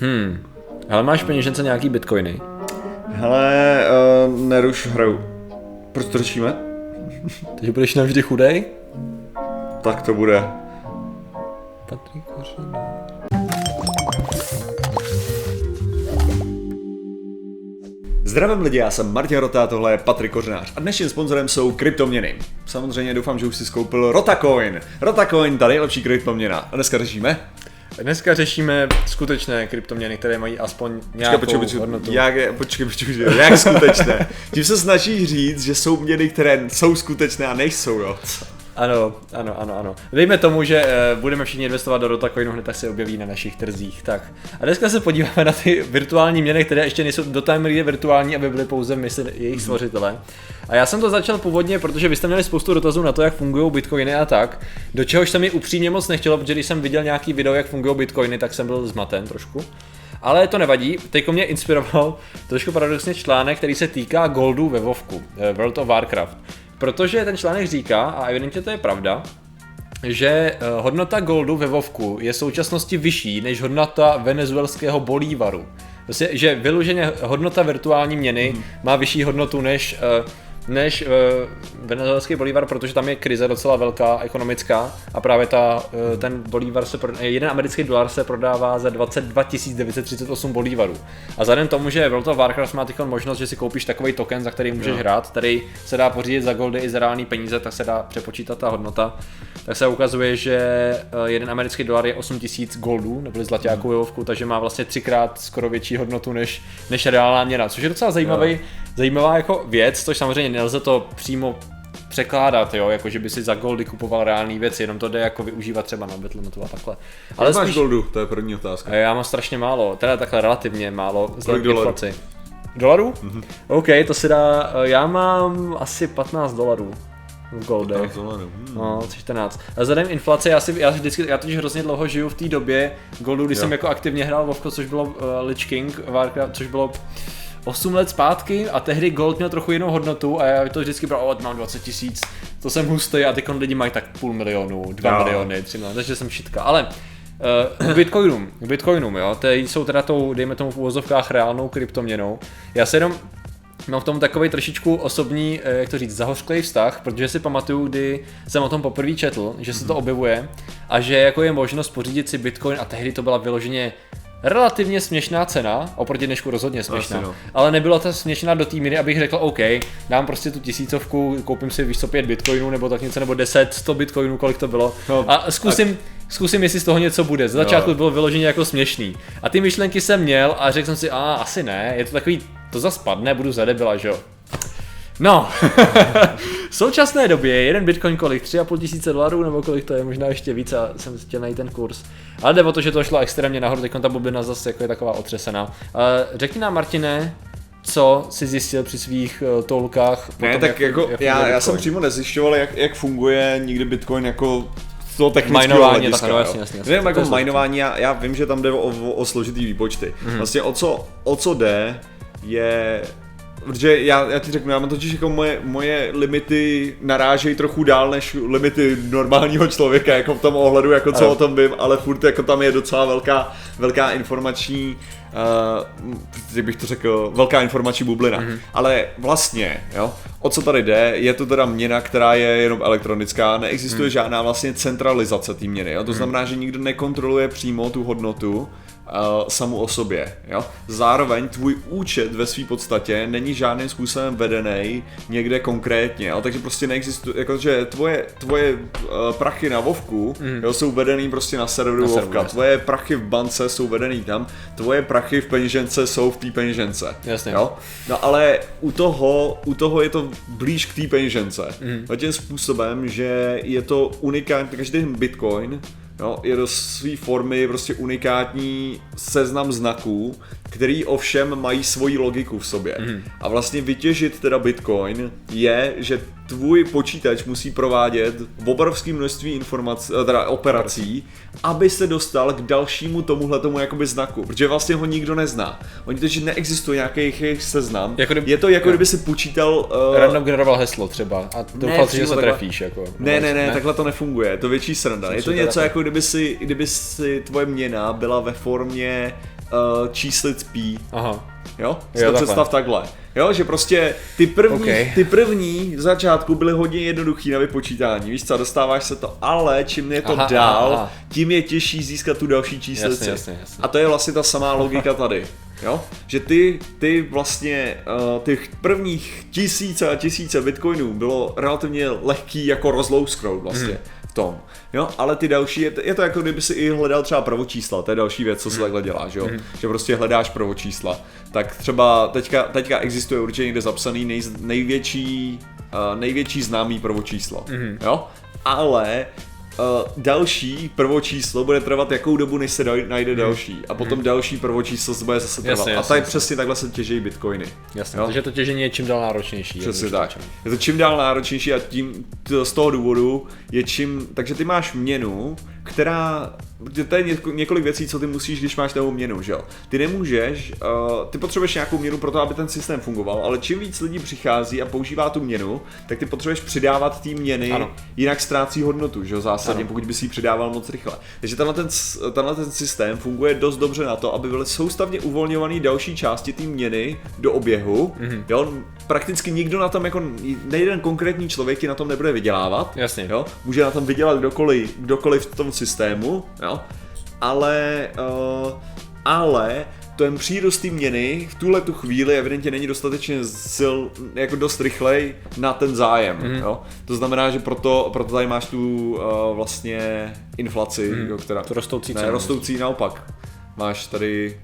Hmm. Ale máš peněžence nějaký bitcoiny? Hele, uh, neruš hru. Proč to řešíme? Takže budeš navždy chudej? Tak to bude. Patrik. Zdravím lidi, já jsem Martin Rota, tohle je Patrik Kořenář a dnešním sponzorem jsou kryptoměny. Samozřejmě doufám, že už si skoupil Rotacoin. Rotacoin, ta nejlepší kryptoměna. A dneska řešíme? Dneska řešíme skutečné kryptoměny, které mají aspoň nějakou Počkej, počkej, hodnotu. jak, je- počkej, počkej, počkej, jak skutečné? Tím se snažíš říct, že jsou měny, které jsou skutečné a nejsou, jo? Ano, ano, ano, ano. Dejme tomu, že uh, budeme všichni investovat do Rotacoinu, hned tak se objeví na našich trzích. Tak. A dneska se podíváme na ty virtuální měny, které ještě nejsou do té míry virtuální, aby byly pouze v mysli jejich stvořitele. A já jsem to začal původně, protože vy jste měli spoustu dotazů na to, jak fungují bitcoiny a tak. Do čehož se mi upřímně moc nechtělo, protože když jsem viděl nějaký video, jak fungují bitcoiny, tak jsem byl zmaten trošku. Ale to nevadí, teď mě inspiroval trošku paradoxně článek, který se týká goldu ve Vovku, eh, World of Warcraft. Protože ten článek říká, a evidentně to je pravda, že eh, hodnota goldu ve Vovku je v současnosti vyšší než hodnota venezuelského bolívaru. Prostě, že vyloženě hodnota virtuální měny má vyšší hodnotu než, eh, než uh, venezuelský bolívar, protože tam je krize docela velká ekonomická a právě ta, eh, ten bolívar se, pro- jeden americký dolar se prodává za 22 938 bolívarů. A vzhledem tomu, že World of Warcraft má teď možnost, že si koupíš takový token, za který můžeš Jo. hrát, který se dá pořídit za goldy i za reální peníze, tak se dá přepočítat ta hodnota. Tak se ukazuje, že eh, jeden americký dolar je 8000 goldů, neboli zlaťáků jovku, takže má vlastně třikrát skoro větší hodnotu než, než reálná měna, což je docela zajímavý, zajímavá jako věc, což samozřejmě nelze to přímo překládat, jo, jako že by si za goldy kupoval reální věci, jenom to jde jako využívat třeba na Betlemetu a takhle. Ale Ale máš spíš, goldu? To je první otázka. Já mám strašně málo, teda takhle relativně málo, vzhledem k dolarů? inflaci. Dolarů? Mm-hmm. OK, to si dá, eh, já mám asi 15 dolarů v goldech. Hmm. No, 14. A vzhledem k inflaci, já si, já vždycky, já totiž hrozně dlouho žiju v té době goldu, kdy Jo. jsem jako aktivně hrál Vovko, což bylo uh, Lich King, Warcraft, což bylo 8 let zpátky a tehdy gold měl trochu jinou hodnotu a já to vždycky bral, mám 20 tisíc, to jsem hustý a teď lidi mají tak půl milionu, 2 Jo. miliony, 3 miliony, takže jsem šitka. Ale uh, k Bitcoinům, k Bitcoinům, jo, ty jsou teda tou, dejme tomu v uvozovkách reálnou kryptoměnou. Já se jenom Mám v tom takový trošičku osobní, eh, jak to říct, zahořklý vztah, protože si pamatuju, kdy jsem o tom poprvé četl, že se to objevuje a že jako je možnost pořídit si bitcoin a tehdy to byla vyloženě relativně směšná cena, oproti dnešku rozhodně směšná, Asi no. ale nebyla ta směšná do té míry, abych řekl, OK, dám prostě tu tisícovku, koupím si víš co, pět bitcoinů nebo tak něco, nebo 10, 100 bitcoinů, kolik to bylo, No, a zkusím, zkusím, jestli z toho něco bude. Z začátku Jo. bylo vyloženě jako směšný. A ty myšlenky jsem měl a řekl jsem si, a asi ne, je to takový, to zas padne, budu za debila, že jo. No, v současné době je jeden bitcoin kolik? 3,5 tisíce dolarů nebo kolik to je, možná ještě víc a jsem chtěl najít ten kurz. Ale jde o to, že to šlo extrémně nahoru, teď ta bublina zase jako je taková otřesená. Řekni nám, Martine, co jsi zjistil při svých uh, tolkách? Ne, potom, tak jak- jako jak já, já jsem přímo nezjišťoval, jak, jak funguje nikdy Bitcoin jako toho technického Minování, hlediska. tak, no, jo. jasně, jasně, jasně. Nevím, To jako minování, já, já vím, že tam jde o, o, o složitý výpočty. Mhm. Vlastně o co, o co jde, je Protože já, já ti řeknu, já mám totiž jako moje, moje limity narážejí trochu dál než limity normálního člověka, jako v tom ohledu, jako co Ano. o tom vím, ale furt jako tam je docela velká, velká informační, uh, jak bych to řekl, velká informační bublina. Mm-hmm. Ale vlastně, jo, o co tady jde, je to teda měna, která je jenom elektronická, neexistuje mm. žádná vlastně centralizace té měny, jo? to znamená, že nikdo nekontroluje přímo tu hodnotu, samu o sobě. Jo? Zároveň tvůj účet ve své podstatě není žádným způsobem vedený někde konkrétně, jo? takže prostě neexistuje, jakože tvoje, tvoje uh, prachy na Vovku mm. jo, jsou vedený prostě na serveru Na serveru, Vovka, jasně. tvoje prachy v bance jsou vedený tam, tvoje prachy v peněžence jsou v té peněžence. Jasně. Jo? No ale u toho, u toho je to blíž k té peněžence. Mm. Tím způsobem, že je to unikátní, každý bitcoin Jo, je do své formy prostě unikátní seznam znaků, který ovšem mají svoji logiku v sobě. Mm. A vlastně vytěžit teda Bitcoin je, že tvůj počítač musí provádět obrovské množství informací, eh, teda operací, aby se dostal k dalšímu tomuhle tomu jakoby znaku, protože vlastně ho nikdo nezná. Oni totiž neexistuje nějaký jejich seznam. Jako kdyby- je to jako jo. kdyby si počítal uh, Random generoval heslo třeba a doufal si, že se takhle. trefíš. Jako, Ne, ne, ne, ne, takhle to nefunguje, je to větší sranda. Je to něco jako kdyby si, kdyby si tvoje měna byla ve formě uh, číslic P. Aha. Jo? Si Jo, to představ takhle. Jo, že prostě ty první, Ok. ty první v začátku byly hodně jednoduchý na vypočítání, víš co, dostáváš se to, ale čím je to Aha, dál, aha, aha. tím je těžší získat tu další číslici. Jasně, jasně, jasně. A to je vlastně ta samá logika tady. Jo? Že ty, ty vlastně uh, těch prvních tisíce a tisíce bitcoinů bylo relativně lehký jako rozlousknout vlastně Mhm. V tom. Jo, ale ty další, je to, je to jako kdyby si i hledal třeba prvočísla, to je další věc, co se takhle dělá, že jo? Že prostě hledáš prvočísla. Tak třeba teďka, teďka existuje určitě někde zapsaný nej, největší, uh, největší známý prvočíslo, jo? Ale Uh, další prvočíslo bude trvat jakou dobu, než se najde další. A potom další prvočíslo se bude zase trvat. Jasně, a jasně, tady jasně. přesně takhle se těží bitcoiny. Jasně, Jo? takže to těžení je čím dál náročnější. Přesně tak. řečeno. Je to čím dál náročnější a tím t- z toho důvodu je čím, takže ty máš měnu, která, protože to je něko- několik věcí, co ty musíš, když máš novou měnu, že jo. Ty nemůžeš, uh, ty potřebuješ nějakou měnu pro to, aby ten systém fungoval, ale čím víc lidí přichází a používá tu měnu, tak ty potřebuješ přidávat té měny, Ano. jinak ztrácí hodnotu, že jo, zásadně, Ano. pokud by si ji přidával moc rychle. Takže tenhle ten, tenhle ten systém funguje dost dobře na to, aby byly soustavně uvolňované další části té měny do oběhu, Mhm. mm-hmm. jo, prakticky nikdo na tom, jako nejeden konkrétní člověk ti na tom nebude vydělávat, Jasně. jo, může na tom vydělat kdokoliv, kdokoliv v tom systému, jo, ale, uh, ale ten přírůst té měny v tuhle tu chvíli evidentně není dostatečně sil, jako dost rychlej na ten zájem, mm. jo. To znamená, že proto, proto tady máš tu uh, vlastně inflaci, mm. jo, která... Tu rostoucí ne, cenu. rostoucí naopak. Máš tady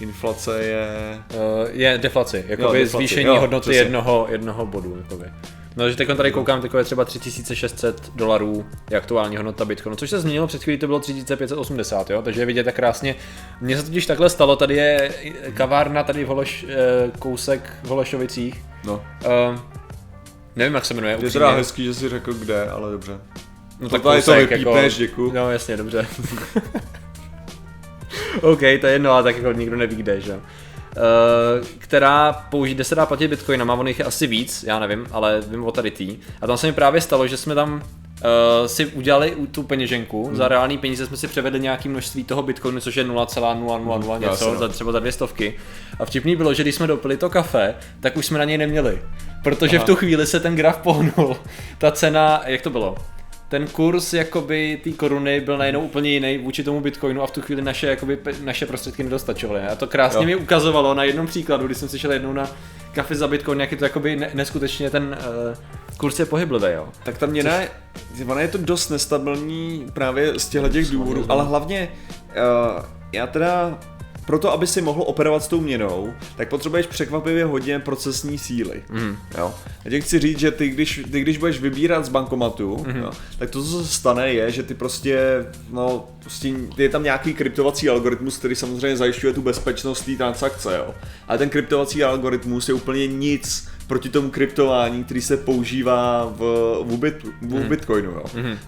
inflace je... Uh, je deflaci, jakoby Jo, deflaci, zvýšení jo, hodnoty přesně. jednoho, jednoho bodu. Jakoby. No, že teď tady koukám, takové třeba 3600 dolarů je aktuální hodnota Bitcoinu, což se změnilo, před chvílí to bylo 3580, jo, takže je vidět tak krásně. Mně se totiž takhle stalo, tady je kavárna tady v Hološ, eh, kousek v Hološovicích. No, Uh, nevím, jak se jmenuje. je teda hezký, že jsi řekl kde, ale dobře. No tak tady to vypípneš, děkuju. No jasně, dobře. OK, to je jedno, ale tak jako nikdo neví kde, že jo. Uh, která použít, kde se dá platit bitcoinama, on jich je asi víc, já nevím, ale vím o tady tý. A tam se mi právě stalo, že jsme tam uh, si udělali tu peněženku, hmm. za reální peníze jsme si převedli nějaký množství toho bitcoinu, což je 0,000 něco, Jasně, no. za třeba za dvě stovky. A vtipný bylo, že když jsme dopili to kafe, tak už jsme na něj neměli. Protože Aha. v tu chvíli se ten graf pohnul. Ta cena, jak to bylo? Ten kurz jakoby té koruny byl najednou úplně jiný vůči tomu bitcoinu a v tu chvíli naše, jakoby, naše prostředky nedostačovaly. A to krásně Jo. mi ukazovalo na jednom příkladu, když jsem si šel jednou na kafe za bitcoin, jak je to jakoby ne- neskutečně ten uh, kurz je pohyblivý, jo. Tak ta měna, je, ona je to dost nestabilní právě z těchto těch důvodů, ale hlavně uh, já teda proto, aby si mohl operovat s tou měnou, tak potřebuješ překvapivě hodně procesní síly. Mm. Jo? A tě chci říct, že ty když, ty, když budeš vybírat z bankomatu, mm. jo, tak to, co se stane, je, že ty prostě, no, prostě je tam nějaký kryptovací algoritmus, který samozřejmě zajišťuje tu bezpečnost té transakce, jo. Ale ten kryptovací algoritmus je úplně nic proti tomu kryptování, který se používá v, v, bit, v Bitcoinu, jo.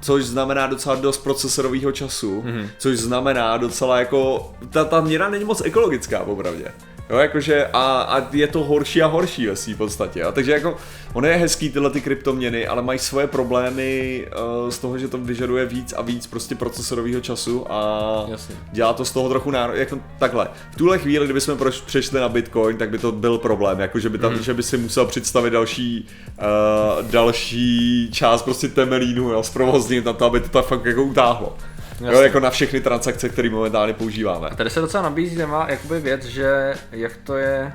Což znamená docela dost procesorového času, což znamená docela jako, ta, ta měna není moc ekologická, popravdě. Jo, jakože a, a je to horší a horší ve svý podstatě. A takže jako, ono je hezký tyhle ty kryptoměny, ale mají svoje problémy uh, z toho, že to vyžaduje víc a víc prostě procesorového času a Jasně. dělá to z toho trochu náro... jako takhle. V tuhle chvíli, kdybychom proš- přešli na Bitcoin, tak by to byl problém, jako že by, tam, že by si musel představit další, uh, další část prostě temelínu, jo, zprovoznit na to, aby to tak fakt jako utáhlo. Jo, Jasně. jako na všechny transakce, které momentálně používáme. Tady se docela nabízí téma, jakoby věc, že jak to je,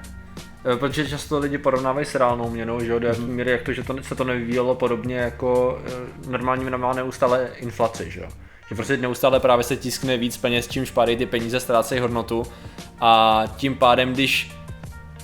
eh, protože často lidi porovnávají s reálnou měnou, že jo, do jaký míry, jak to, že to, se to nevyvíjelo podobně jako eh, normální měna má neustále inflaci, že jo. Že prostě neustále právě se tiskne víc peněz, čímž padají ty peníze, ztrácejí hodnotu a tím pádem, když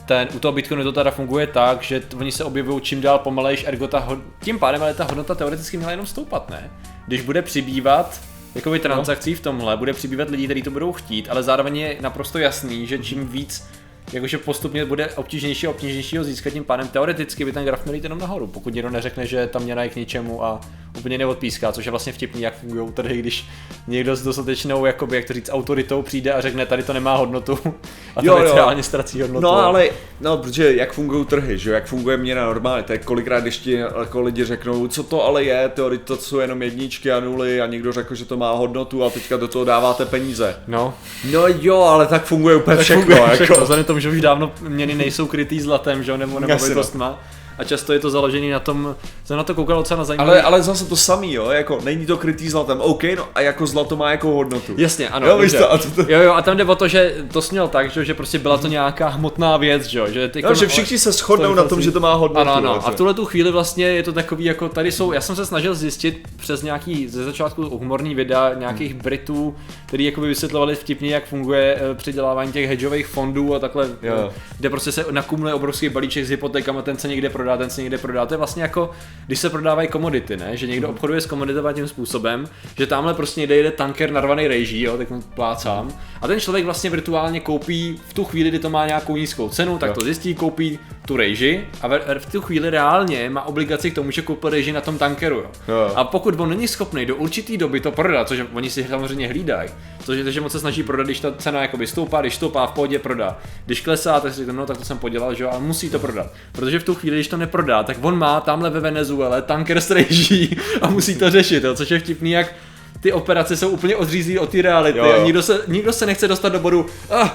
ten, u toho Bitcoinu to teda funguje tak, že t- oni se objevují čím dál pomalejš, ergo ta hod- tím pádem ale ta hodnota teoreticky měla jenom stoupat, ne? Když bude přibývat jakoby transakcí v tomhle, bude přibývat lidí, kteří to budou chtít, ale zároveň je naprosto jasný, že čím víc jakože postupně bude obtížnější a obtížnější ho získat, tím pádem teoreticky by ten graf měl jít jenom nahoru, pokud někdo neřekne, že ta měna je k ničemu a úplně neodpíská, což je vlastně vtipný, jak fungují trhy, když někdo s dostatečnou, jakoby, jak to říct, autoritou přijde a řekne, tady to nemá hodnotu a to Jo, věc jo. reálně ztrací hodnotu. No ale, no protože jak fungují trhy, že jo, jak funguje měna normálně, tak kolikrát když ti jako lidi řeknou, co to ale je, teorie to jsou jenom jedničky a nuly a někdo řekl, že to má hodnotu a teďka do toho dáváte peníze. No, No jo, ale tak funguje úplně tak všechno, funguje jako. všechno. Že už dávno měny nejsou krytý zlatem, že jo, nebo no. A často je to založený na tom, jsem na to koukal docela na zajímavý. Ale, ale zase to samý, jo, jako není to krytý zlatem, OK, no a jako zlato má jako hodnotu. Jasně, ano. Jo, víš to, a to- to- jo, jo, a tam jde o to, že to směl tak, že, že prostě byla to nějaká hmotná věc, že jo. Že, ty Jo, že všichni se shodnou na tom, že to má hodnotu. Ano, ano. A vlastně. v tuhle tu chvíli vlastně je to takový, jako tady jsou, já jsem se snažil zjistit přes nějaký ze začátku humorný videa nějakých Britů, který jakoby vysvětlovali vtipně, jak funguje eh, přidělávání těch hedžových fondů a takhle, Jo. eh, kde prostě se nakumuluje obrovský balíček s hypotékama, ten se někde prodá, ten se někde prodá. To je vlastně jako, když se prodávají komodity, ne? Že někdo obchoduje s komoditama tím způsobem, že tamhle prostě někde jede tanker narvaný rejží, jo, tak plácám. A ten člověk vlastně virtuálně koupí v tu chvíli, kdy to má nějakou nízkou cenu, tak Jo. to zjistí, koupí tu rejži a ve- v tu chvíli reálně má obligaci k tomu, že koupil rejži na tom tankeru. Jo. Jo. A pokud on není schopný do určitý doby to prodat, což oni si samozřejmě hlídají, což je to, že moc se snaží prodat, když ta cena jakoby stoupá, když stoupá v pohodě prodá. Když klesá, tak si řekne, no tak to jsem podělal, že jo, ale musí to prodat. Protože v tu chvíli, když to neprodá, tak on má tamhle ve Venezuele tanker s rejží a musí to řešit, jo, což je vtipný, jak ty operace jsou úplně odřízlý od té reality Jo, jo. a nikdo se, nikdo se nechce dostat do bodu, ah,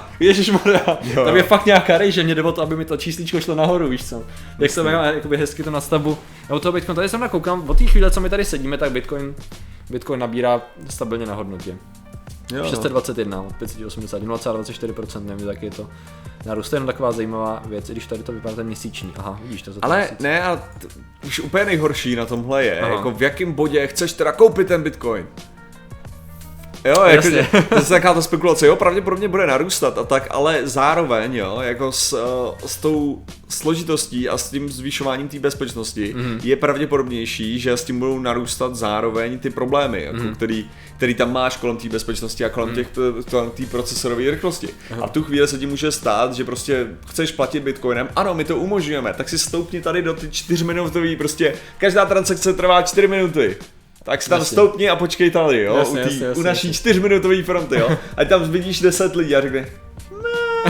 Jo, tam je fakt nějaká rej, že mě jde o to, aby mi to čísličko šlo nahoru, víš co. Jak jsem mega, jakoby hezky to nastavu. A u toho Bitcoin, tady jsem nakoukám, od té chvíle, co my tady sedíme, tak Bitcoin, Bitcoin nabírá stabilně na hodnotě. Jo, 621 od 580, 0,24%, nevím, tak je to narůst. To je jenom taková zajímavá věc, i když tady to vypadá ten měsíční. Aha, vidíš to za Ale měsíc. ne, a t- už úplně nejhorší na tomhle je, Aha. jako v jakém bodě chceš teda koupit ten bitcoin. Jo, jako, Jasně. to je taková ta spekulace, jo, pravděpodobně bude narůstat a tak, ale zároveň, jo, jako s, eh, s tou složitostí a s tím zvyšováním té bezpečnosti Mhm. je pravděpodobnější, že s tím budou narůstat zároveň ty problémy, jako, Mhm. který, který tam máš kolem té bezpečnosti a kolem těch kolem té procesorové rychlosti. A v tu chvíli se ti může stát, že prostě chceš platit bitcoinem, ano, my to umožňujeme, tak si stoupni tady do ty čtyřminutový, prostě každá transakce trvá čtyři minuty. Tak si tam Jasně. stoupni a počkej tady, jo, Jasně, u, tý, jasně, u naší čtyřminutové fronty, jo. A tam vidíš 10 lidí a řekne, "Ne,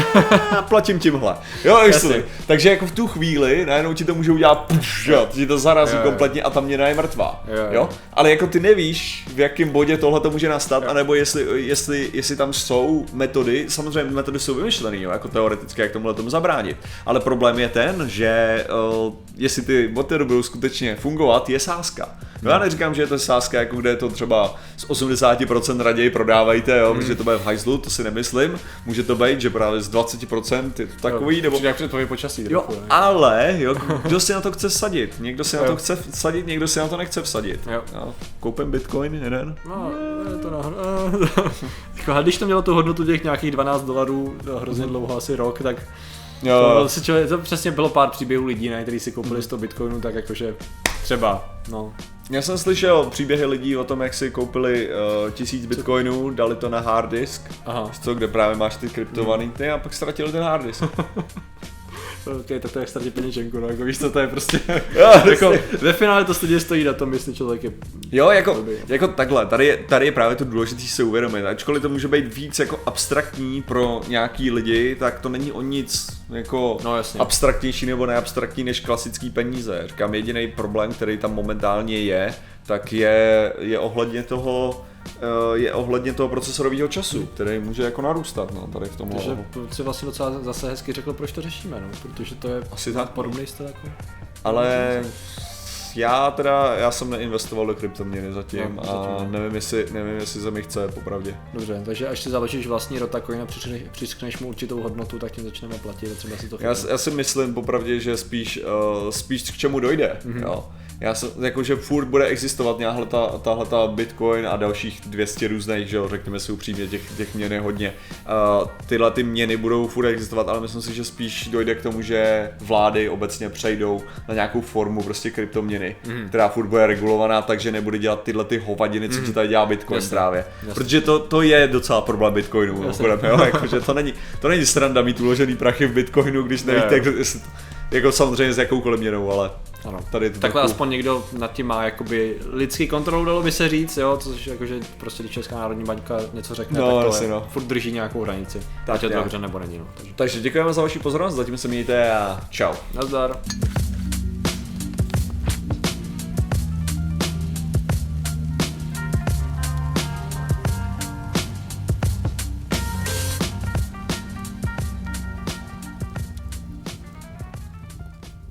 platím tímhle. Jo, víš co. Takže jako v tu chvíli najednou ti to může udělat puš, jo, ti to zarazí Jo, jo. kompletně a ta měna je mrtvá. Jo, jo. Jo, Ale jako ty nevíš, v jakém bodě tohle to může nastat, anebo jestli, jestli, jestli tam jsou metody, samozřejmě metody jsou vymyšlené, jo, jako teoreticky, jak tomuhle tomu zabránit. Ale problém je ten, že uh, jestli ty boty budou skutečně fungovat, je sázka. No já neříkám, že je to sázka, jako kde je to třeba z 80% raději prodávejte, jo, protože to bude v hajzlu, to si nemyslím. Může to být, že právě z 20% je to takový, nebo Jak předpověď počasí. Jo, trochu, ale jo, kdo si na to chce vsadit? Někdo si na Jo. to chce vsadit, někdo si na to nechce vsadit. Jo. Jo. Koupím bitcoin jeden. No, je to na... Jako, když to mělo tu hodnotu těch nějakých 12 dolarů hrozně dlouho, asi rok, tak to, si člověk, to přesně bylo pár příběhů lidí, ne, kteří si koupili 100 bitcoinů, tak jakože třeba, no. Já jsem slyšel příběhy lidí o tom, jak si koupili uh, tisíc bitcoinů, dali to na hard disk, Aha, co, kde právě máš ty kryptovaný ty a pak ztratili ten hard disk. ok, tak to je ztratit peněženku, no, jako víš co, to je prostě, Jo, jako ve finále to stejně stojí na tom, jestli člověk je, Jo, jako, jako takhle, tady je, tady je právě to důležité si uvědomit. Ačkoliv to může být víc jako abstraktní pro nějaký lidi, tak to není o nic jako No, jasně. abstraktnější nebo neabstraktní než klasický peníze. Říkám, jediný problém, který tam momentálně je, tak je, je ohledně toho je ohledně toho procesorového času, který může jako narůstat, no, tady v tomhle. takže si vlastně docela zase hezky řekl, proč to řešíme, no, protože to je Asi tak. podobný jste jako. Ale já teda, já jsem neinvestoval do kryptoměny zatím, No, a zatím ne. nevím jestli, nevím, jestli se mi chce, popravdě. Dobře, takže až si založíš vlastní Rotacoin a přičkneš, přičkneš mu určitou hodnotu, tak tím začneme platit a třeba si to Já, já si myslím popravdě, že spíš, uh, spíš k čemu dojde. Mm-hmm. Jo. Já jsem, jakože furt bude existovat nějaká ta, tahle ta Bitcoin a dalších 200 různých, že jo, řekněme si upřímně, těch, těch měn je hodně. Uh, tyhle ty měny budou furt existovat, ale myslím si, že spíš dojde k tomu, že vlády obecně přejdou na nějakou formu prostě kryptoměny, mm. která furt bude regulovaná, takže nebude dělat tyhle ty hovadiny, co mm. ti tady dělá Bitcoin Jasně. právě. Jasně. Protože to, to je docela problém Bitcoinu, mimochodem, jo, jakože to není, to není sranda mít uložený prachy v Bitcoinu, když nevíte, jo. jak, jako samozřejmě s jakoukoliv měnou, ale Ano. tady to Takhle trochu- aspoň někdo nad tím má jakoby lidský kontrolu, dalo by se říct, jo, což jakože prostě když Česká národní banka něco řekne, No, tak to no. furt drží nějakou hranici. Tak Tak je to dobře nebo není, no. Takže Takže děkujeme za vaši pozornost, zatím se mějte a čau. nazdar.